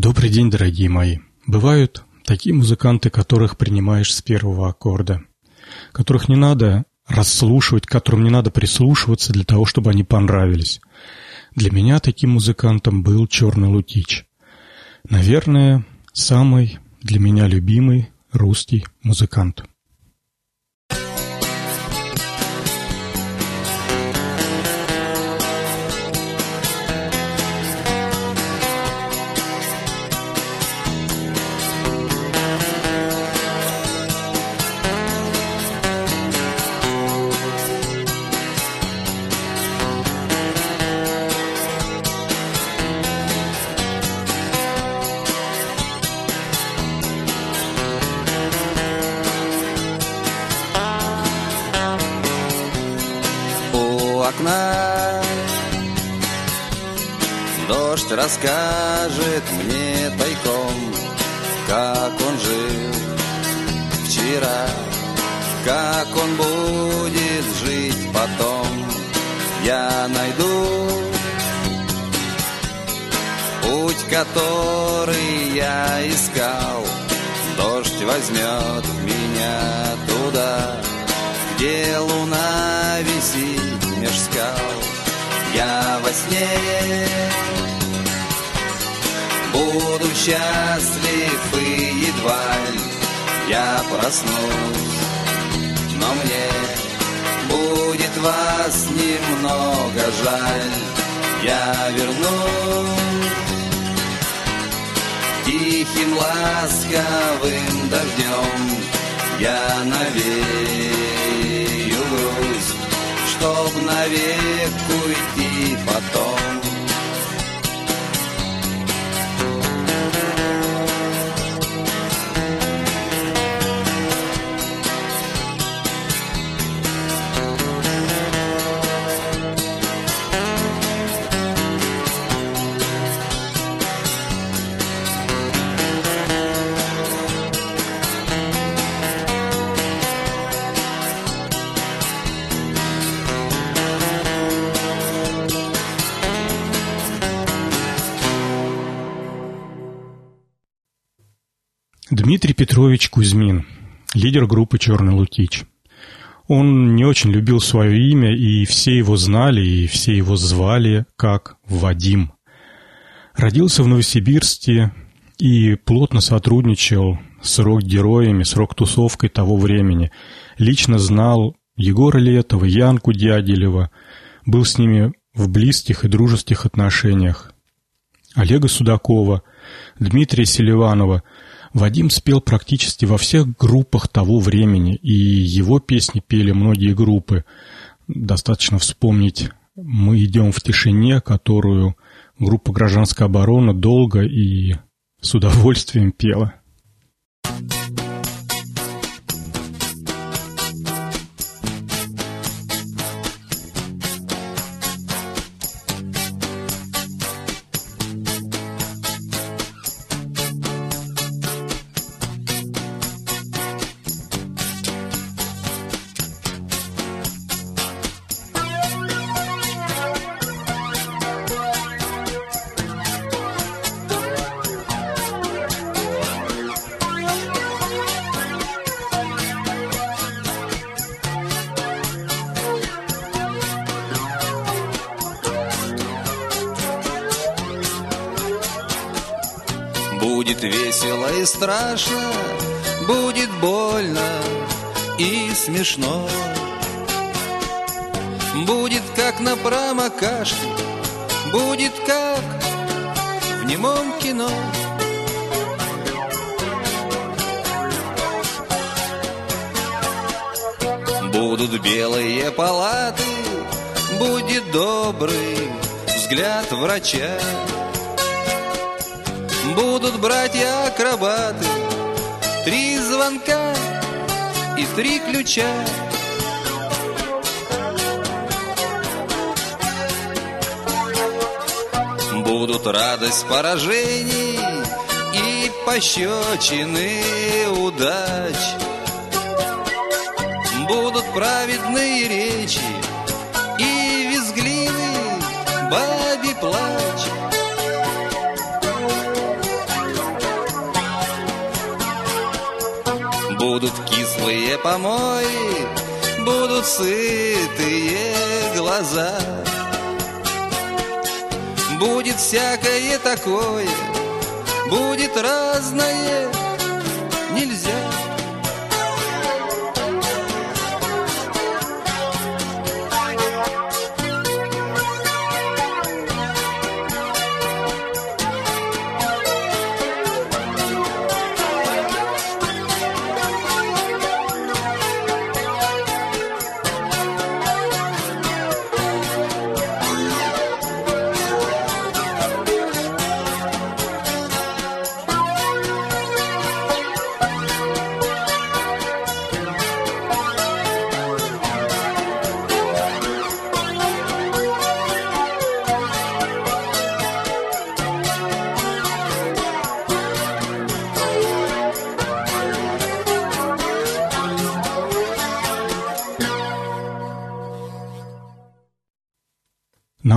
Добрый день, дорогие мои. Бывают такие музыканты, которых принимаешь с первого аккорда, которых не надо расслушивать, которым не надо прислушиваться для того, чтобы они понравились. Для меня таким музыкантом был Черный Лутич. Наверное, самый для меня любимый русский музыкант. Я найду Путь, который я искал. Дождь возьмет меня туда Где луна висит меж скал. Я во сне Буду счастлив и едва ли Я проснусь Но мне будет вас немного жаль Я вернусь Тихим ласковым дождем Я навею грусть чтоб навек уйти потом. Дмитрий Петрович Кузьмин, лидер группы «Черный Лукич». Он не очень любил свое имя, и все его знали, и все его звали как Вадим. Родился в Новосибирске и плотно сотрудничал с рок-героями, с рок-тусовкой того времени. Лично знал Егора Летова, Янку Дягилева, был с ними в близких и дружеских отношениях. Олега Судакова, Дмитрия Селиванова – Вадим спел практически во всех группах того времени, и его песни пели многие группы. Достаточно вспомнить «Мы идем в тишине», которую группа «Гражданская оборона» долго и с удовольствием пела. Будет и страшно, будет больно и смешно. Будет как на промокашке, будет как в немом кино. Будут белые палаты, будет добрый взгляд врача. Будут братья-акробаты. Три звонка и три ключа. Будут радость поражений И пощечины удач. Будут праведные речи И визгливый бабий плач Будут кислые помои, будут сытые глаза. Будет всякое такое, будет разное, нельзя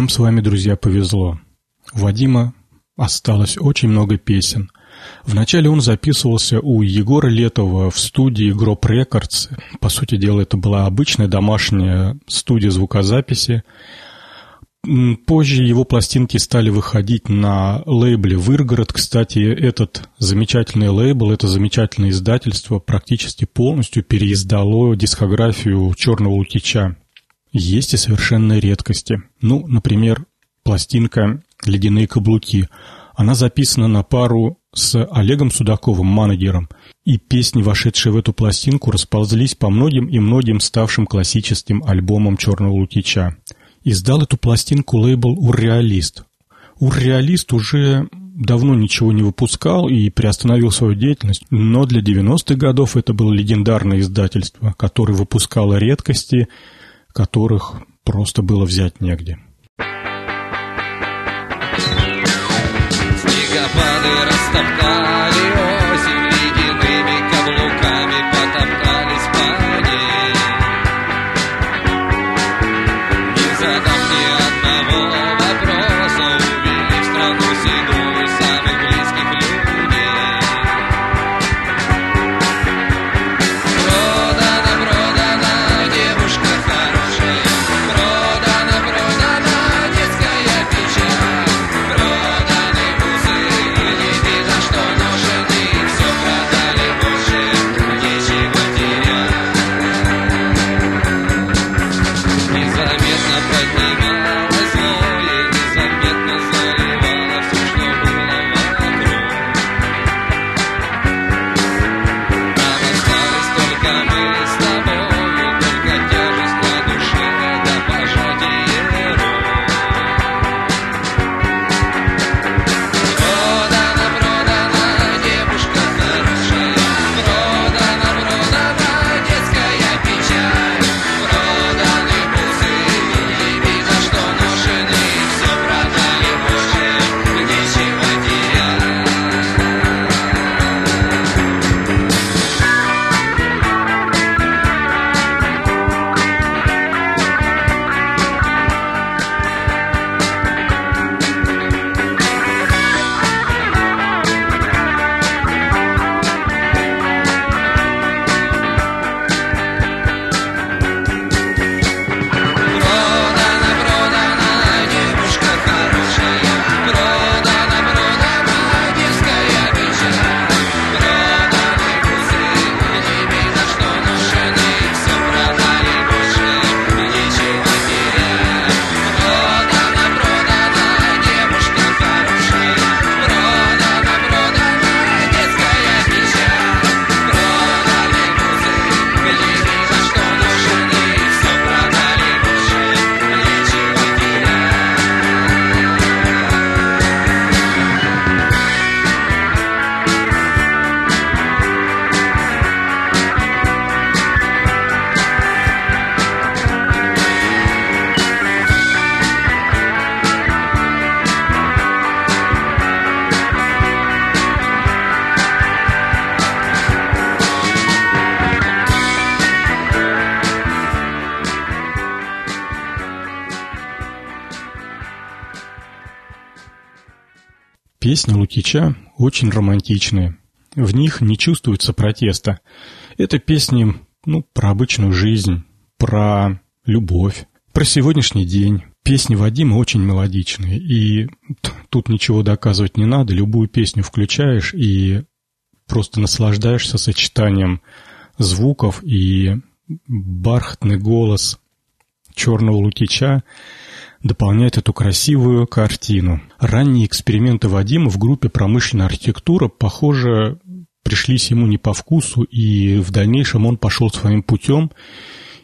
Нам с вами, друзья, повезло. У Вадима осталось очень много песен. Вначале он записывался у Егора Летова в студии Гроб Рекордс. По сути дела, это была обычная домашняя студия звукозаписи. Позже его пластинки стали выходить на лейбле «Выргород». Кстати, этот замечательный лейбл, это замечательное издательство практически полностью переиздало дискографию «Черного лукича». Есть и совершенные редкости. Ну, например, пластинка «Ледяные каблуки». Она записана на пару с Олегом Судаковым, манагером, и песни, вошедшие в эту пластинку, расползлись по многим и многим ставшим классическим альбомам «Черного лукича». Издал эту пластинку лейбл «Урреалист». «Урреалист» уже давно ничего не выпускал и приостановил свою деятельность, но для 90-х годов это было легендарное издательство, которое выпускало редкости – которых просто было взять негде. Снегопады растоптали Песни Лукича очень романтичные. В них не чувствуется протеста. Это песни, ну, про обычную жизнь, про любовь, про сегодняшний день. Песни Вадима очень мелодичные, и тут ничего доказывать не надо. Любую песню включаешь и просто наслаждаешься сочетанием звуков и бархатный голос черного лукича дополняет эту красивую картину. Ранние эксперименты Вадима в группе «Промышленная архитектура», похоже, пришлись ему не по вкусу, и в дальнейшем он пошел своим путем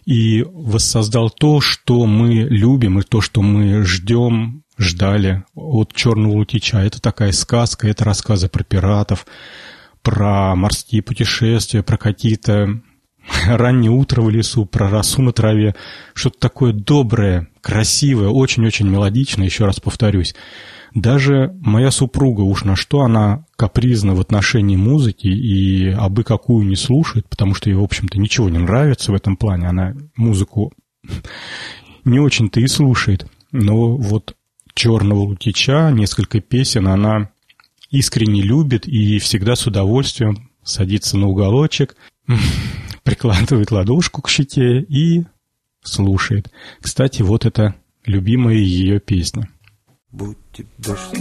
и воссоздал то, что мы любим, и то, что мы ждем, ждали от «Черного лутича». Это такая сказка, это рассказы про пиратов, про морские путешествия, про какие-то раннее утро в лесу, про росу на траве. Что-то такое доброе, красивое, очень-очень мелодичное, еще раз повторюсь. Даже моя супруга, уж на что она капризна в отношении музыки и абы какую не слушает, потому что ей, в общем-то, ничего не нравится в этом плане. Она музыку не очень-то и слушает. Но вот «Черного лукича», несколько песен она искренне любит и всегда с удовольствием садится на уголочек, прикладывает ладошку к щите и слушает. Кстати, вот это любимая ее песня. Будьте дождь.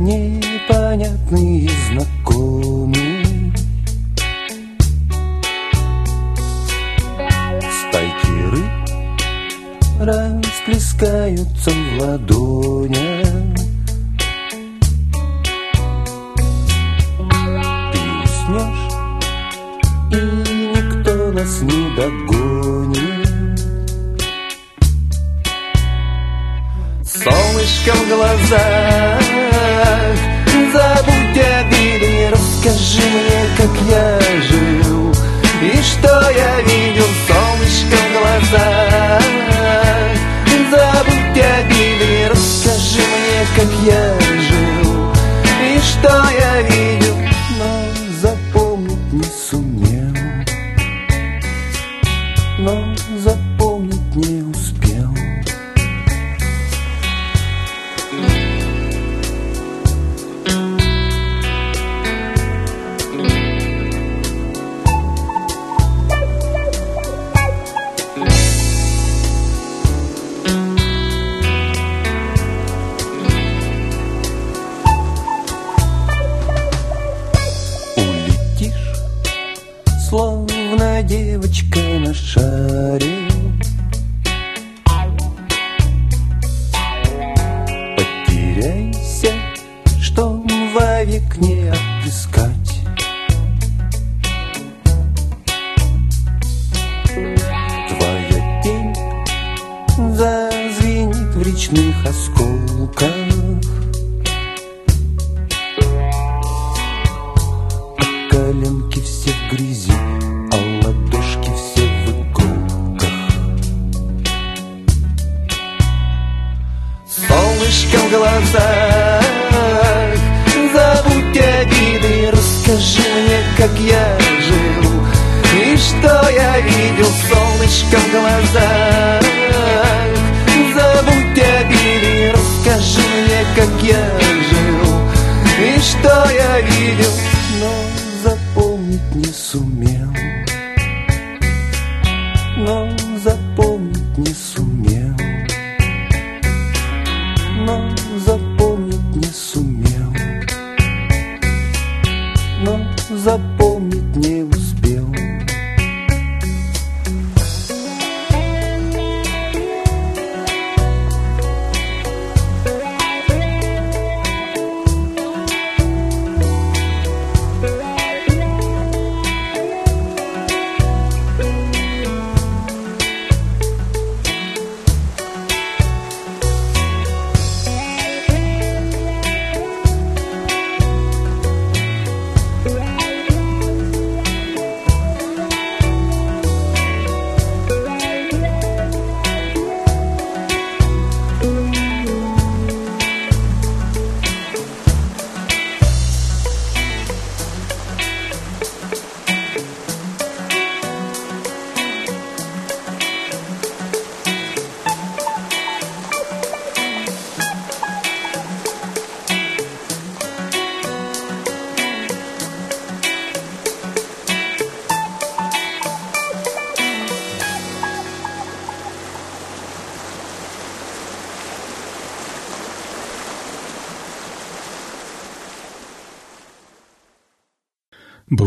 непонятные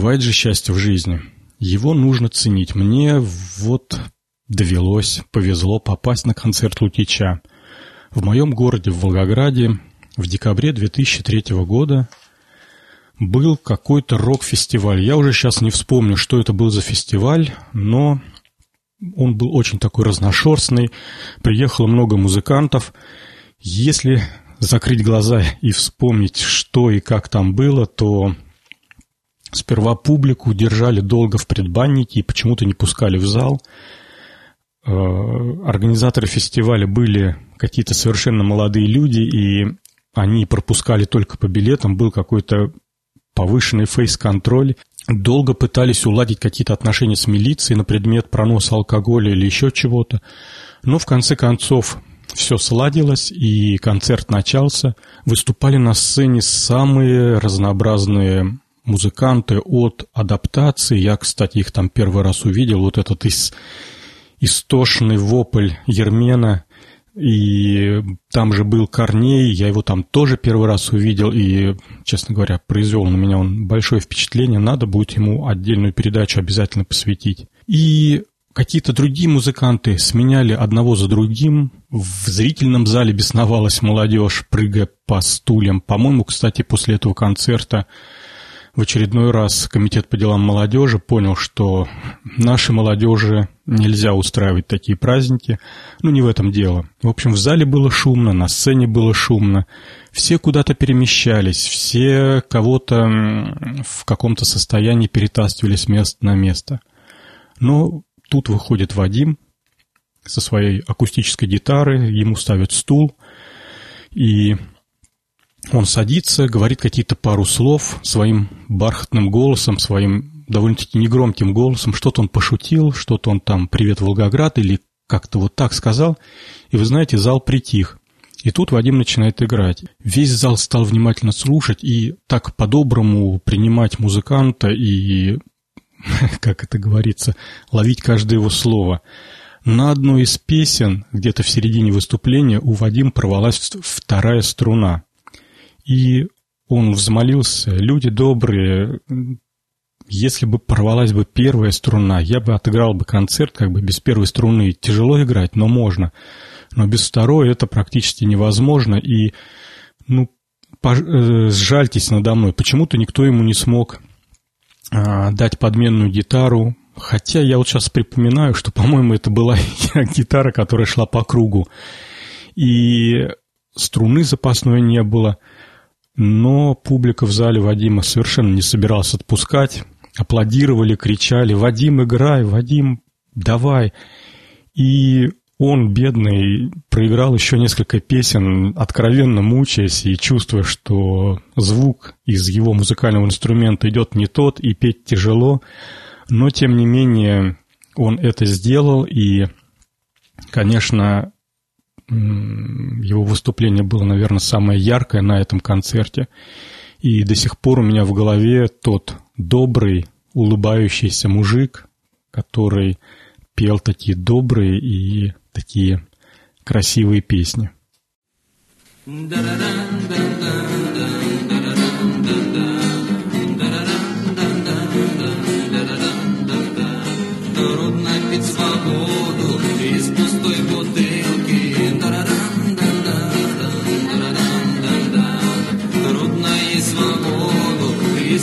Бывает же счастье в жизни. Его нужно ценить. Мне вот довелось, повезло попасть на концерт Лукича. В моем городе, в Волгограде, в декабре 2003 года был какой-то рок-фестиваль. Я уже сейчас не вспомню, что это был за фестиваль, но он был очень такой разношерстный. Приехало много музыкантов. Если закрыть глаза и вспомнить, что и как там было, то сперва публику держали долго в предбаннике и почему-то не пускали в зал. Э, организаторы фестиваля были какие-то совершенно молодые люди, и они пропускали только по билетам. Был какой-то повышенный фейс-контроль. Долго пытались уладить какие-то отношения с милицией на предмет проноса алкоголя или еще чего-то. Но в конце концов все сладилось, и концерт начался. Выступали на сцене самые разнообразные музыканты от адаптации. Я, кстати, их там первый раз увидел. Вот этот ис... истошный вопль Ермена. И там же был Корней, я его там тоже первый раз увидел, и, честно говоря, произвел на меня он большое впечатление. Надо будет ему отдельную передачу обязательно посвятить. И Какие-то другие музыканты сменяли одного за другим. В зрительном зале бесновалась молодежь, прыгая по стульям. По-моему, кстати, после этого концерта в очередной раз Комитет по делам молодежи понял, что нашей молодежи нельзя устраивать такие праздники. Ну, не в этом дело. В общем, в зале было шумно, на сцене было шумно. Все куда-то перемещались, все кого-то в каком-то состоянии перетаскивали с места на место. Но Тут выходит Вадим со своей акустической гитары, ему ставят стул, и он садится, говорит какие-то пару слов своим бархатным голосом, своим довольно-таки негромким голосом, что-то он пошутил, что-то он там «Привет, Волгоград» или как-то вот так сказал, и вы знаете, зал притих. И тут Вадим начинает играть. Весь зал стал внимательно слушать и так по-доброму принимать музыканта и как это говорится, ловить каждое его слово. На одной из песен, где-то в середине выступления, у Вадим порвалась вторая струна. И он взмолился, люди добрые, если бы порвалась бы первая струна, я бы отыграл бы концерт как бы без первой струны. Тяжело играть, но можно. Но без второй это практически невозможно. И, ну, э, сжальтесь надо мной. Почему-то никто ему не смог а, дать подменную гитару. Хотя я вот сейчас припоминаю, что, по-моему, это была гитара, которая шла по кругу. И струны запасной не было. Но публика в зале Вадима совершенно не собиралась отпускать. Аплодировали, кричали «Вадим, играй! Вадим, давай!» И он, бедный, проиграл еще несколько песен, откровенно мучаясь и чувствуя, что звук из его музыкального инструмента идет не тот, и петь тяжело. Но, тем не менее, он это сделал, и, конечно, его выступление было, наверное, самое яркое на этом концерте. И до сих пор у меня в голове тот добрый, улыбающийся мужик, который пел такие добрые и такие красивые песни. Трудно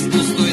свободу из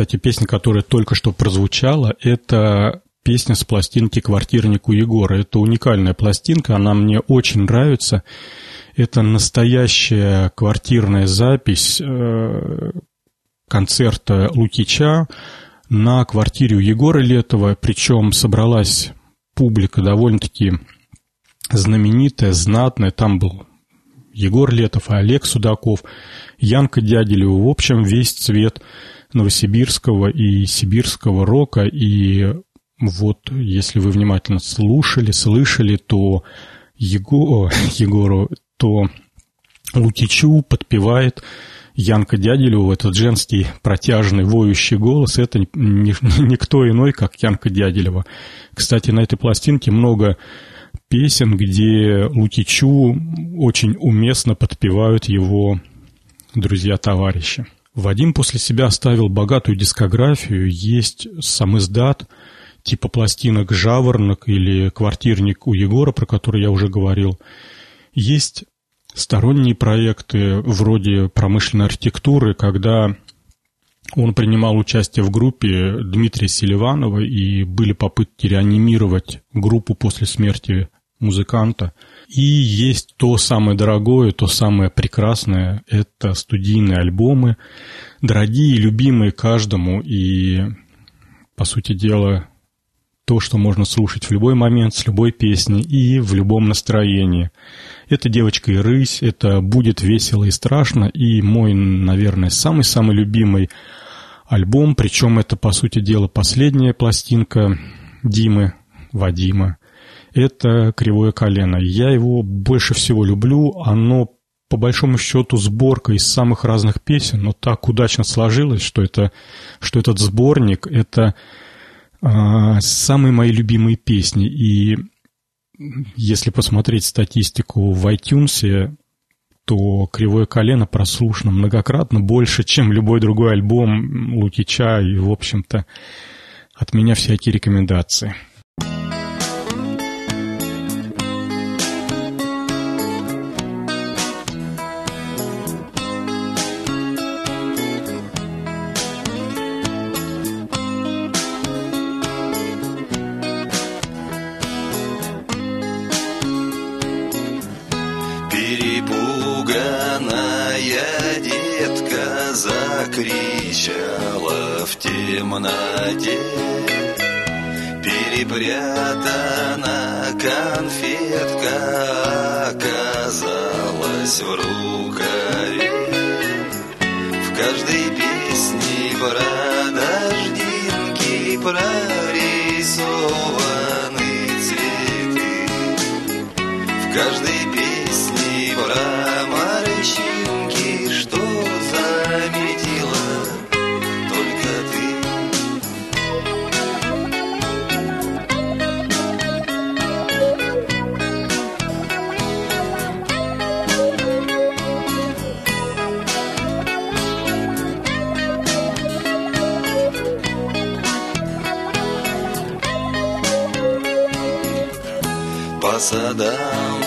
Кстати, песня, которая только что прозвучала, это песня с пластинки «Квартирнику Егора». Это уникальная пластинка, она мне очень нравится. Это настоящая квартирная запись э, концерта Лукича на квартире у Егора Летова, причем собралась публика довольно-таки знаменитая, знатная. Там был Егор Летов, Олег Судаков, Янка Дяделева. В общем, весь цвет новосибирского и сибирского рока. И вот, если вы внимательно слушали, слышали, то Его, Егору, то Лукичу подпевает Янка Дяделева, этот женский протяжный воющий голос, это никто иной, как Янка Дяделева. Кстати, на этой пластинке много песен, где Лукичу очень уместно подпевают его друзья-товарищи. Вадим после себя оставил богатую дискографию, есть сам издат, типа пластинок «Жаворонок» или «Квартирник» у Егора, про который я уже говорил. Есть сторонние проекты вроде промышленной архитектуры, когда он принимал участие в группе Дмитрия Селиванова, и были попытки реанимировать группу после смерти музыканта. И есть то самое дорогое, то самое прекрасное – это студийные альбомы, дорогие любимые каждому, и, по сути дела, то, что можно слушать в любой момент, с любой песней и в любом настроении. Это «Девочка и рысь», это «Будет весело и страшно», и мой, наверное, самый-самый любимый альбом, причем это, по сути дела, последняя пластинка Димы, Вадима. Это «Кривое колено». Я его больше всего люблю, оно по большому счету сборка из самых разных песен, но так удачно сложилось, что, это, что этот сборник – это а, самые мои любимые песни. И если посмотреть статистику в iTunes, то «Кривое колено» прослушано многократно больше, чем любой другой альбом Лукича, и, в общем-то, от меня всякие рекомендации. Закричала в темноте Перепрятана конфетка оказалась в рукаве. В каждой песне про дождинки прорисованы цветы. В каждой По садам,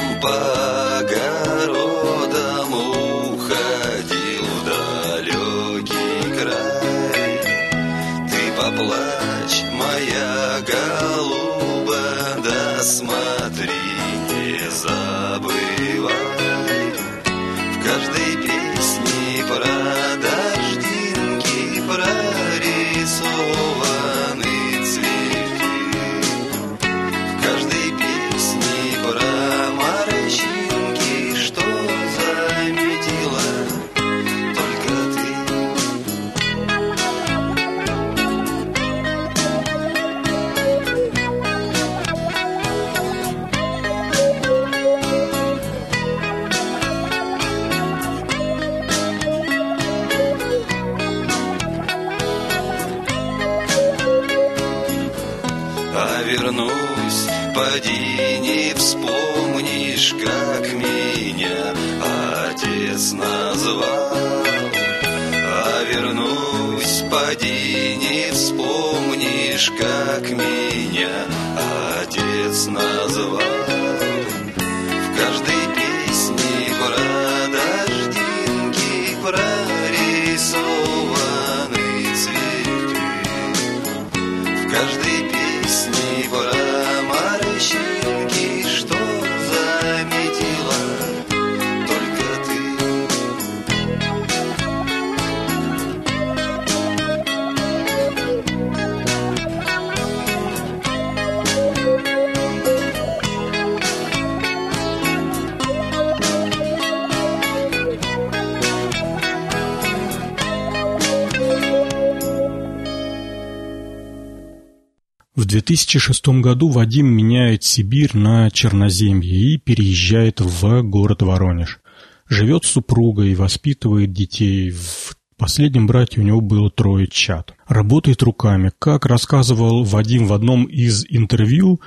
2006 году Вадим меняет Сибирь на Черноземье и переезжает в город Воронеж. Живет с супругой, воспитывает детей. В последнем брате у него было трое чад. Работает руками. Как рассказывал Вадим в одном из интервью,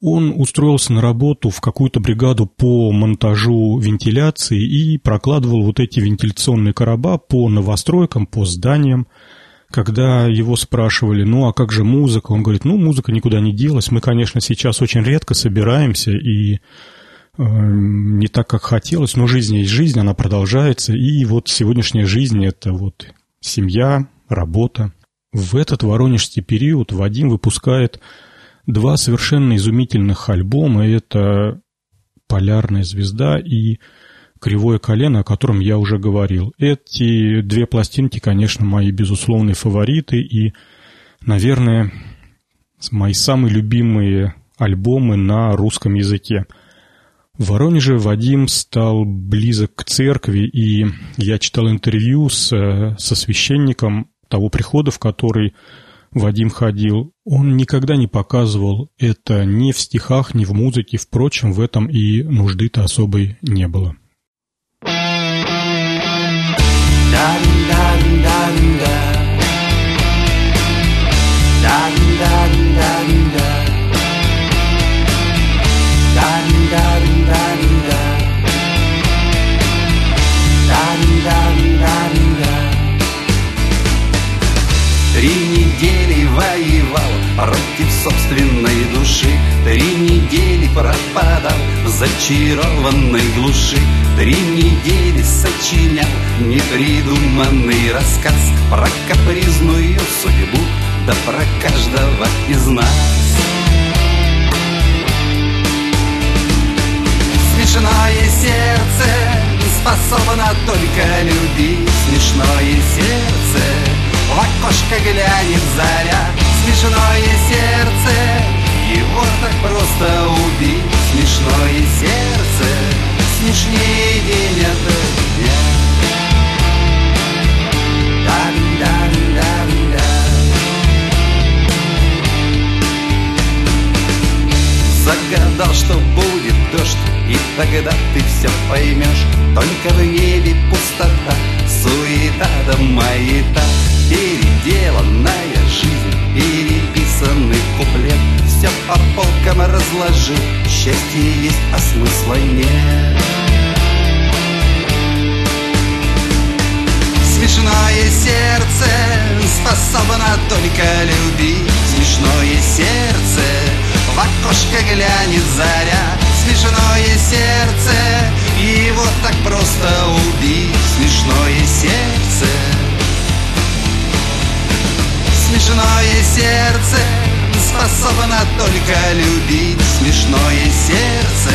он устроился на работу в какую-то бригаду по монтажу вентиляции и прокладывал вот эти вентиляционные короба по новостройкам, по зданиям. Когда его спрашивали, ну а как же музыка, он говорит, ну музыка никуда не делась, мы, конечно, сейчас очень редко собираемся и э, не так, как хотелось, но жизнь есть жизнь, она продолжается, и вот сегодняшняя жизнь – это вот семья, работа. В этот воронежский период Вадим выпускает два совершенно изумительных альбома. Это «Полярная звезда» и «Кривое колено», о котором я уже говорил. Эти две пластинки, конечно, мои безусловные фавориты и, наверное, мои самые любимые альбомы на русском языке. В Воронеже Вадим стал близок к церкви, и я читал интервью с, со священником того прихода, в который Вадим ходил, он никогда не показывал это ни в стихах, ни в музыке, впрочем, в этом и нужды-то особой не было. Три против собственной души Три недели пропадал в зачарованной глуши. Три недели сочинял непридуманный рассказ Про капризную судьбу, да про каждого из нас. Смешное сердце способно только любить. Смешное сердце в окошко глянет заря Смешное сердце. Его так просто убить. Смешное сердце. Смешнее день ото дня Загадал, что будет дождь И тогда ты все поймешь Только в небе пустота Суета да маята. Переделанная жизнь, переписанный куплет. Все по полкам разложи, счастье есть, а смысла нет. Смешное сердце способно только любить. Смешное сердце в окошко глянет заря. Смешное сердце, его так просто убить. Смешное сердце Смешное сердце способно только любить Смешное сердце.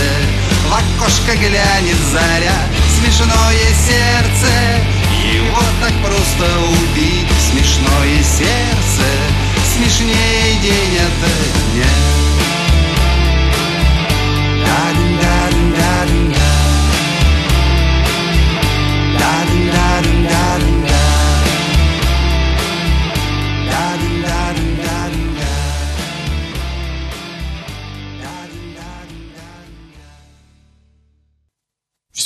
В окошко глянет заря Смешное сердце, его так просто убить Смешное сердце, смешнее день ото дня. Да-да-да-да-да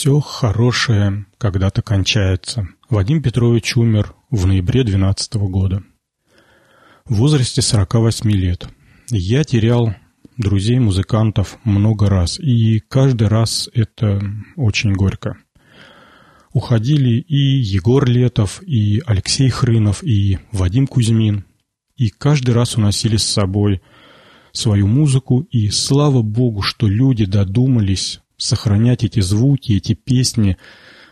Все хорошее когда-то кончается. Вадим Петрович умер в ноябре 12 года. В возрасте 48 лет. Я терял друзей, музыкантов много раз. И каждый раз это очень горько. Уходили и Егор Летов, и Алексей Хрынов, и Вадим Кузьмин. И каждый раз уносили с собой свою музыку. И слава богу, что люди додумались сохранять эти звуки, эти песни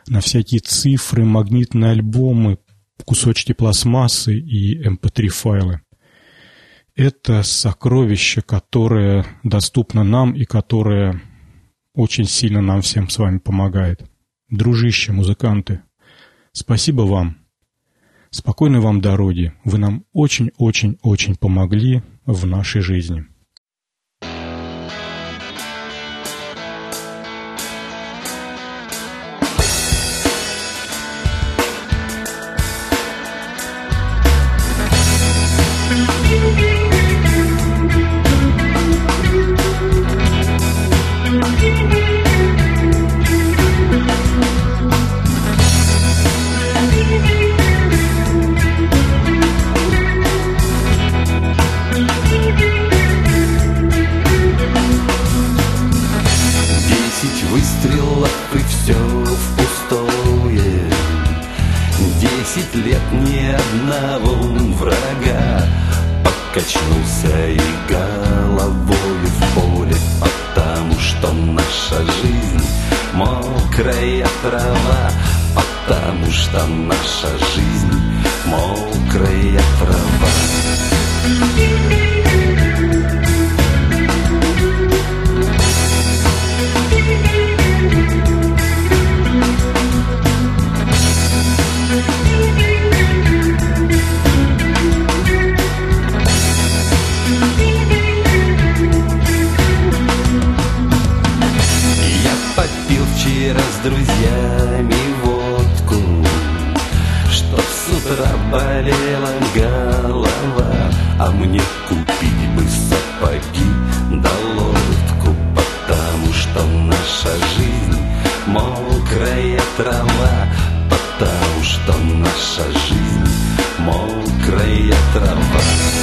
на всякие цифры, магнитные альбомы, кусочки пластмассы и mp3-файлы. Эм Это сокровище, которое доступно нам и которое очень сильно нам всем с вами помогает. Дружище, музыканты, спасибо вам. Спокойной вам дороги. Вы нам очень-очень-очень помогли в нашей жизни. Утра болела голова А мне купить бы сапоги да лодку Потому что наша жизнь мокрая трава Потому что наша жизнь мокрая трава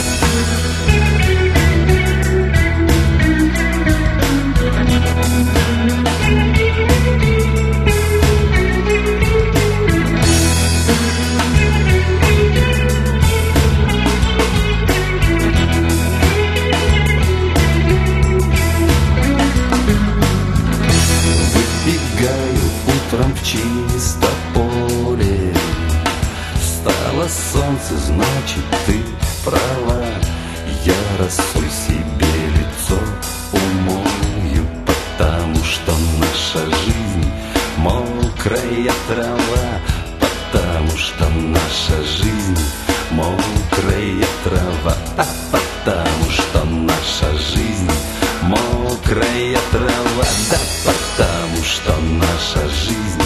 мокрая трава. Да потому что наша жизнь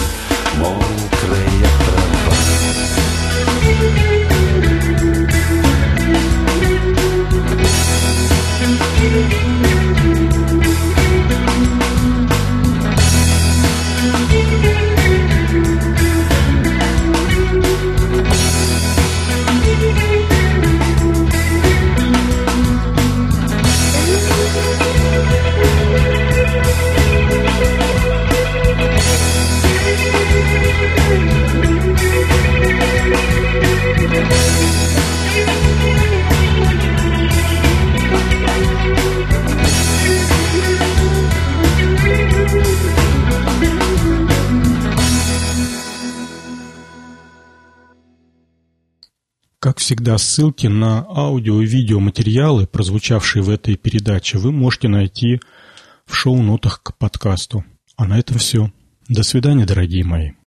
мокрая всегда, ссылки на аудио и видеоматериалы, прозвучавшие в этой передаче, вы можете найти в шоу-нотах к подкасту. А на этом все. До свидания, дорогие мои.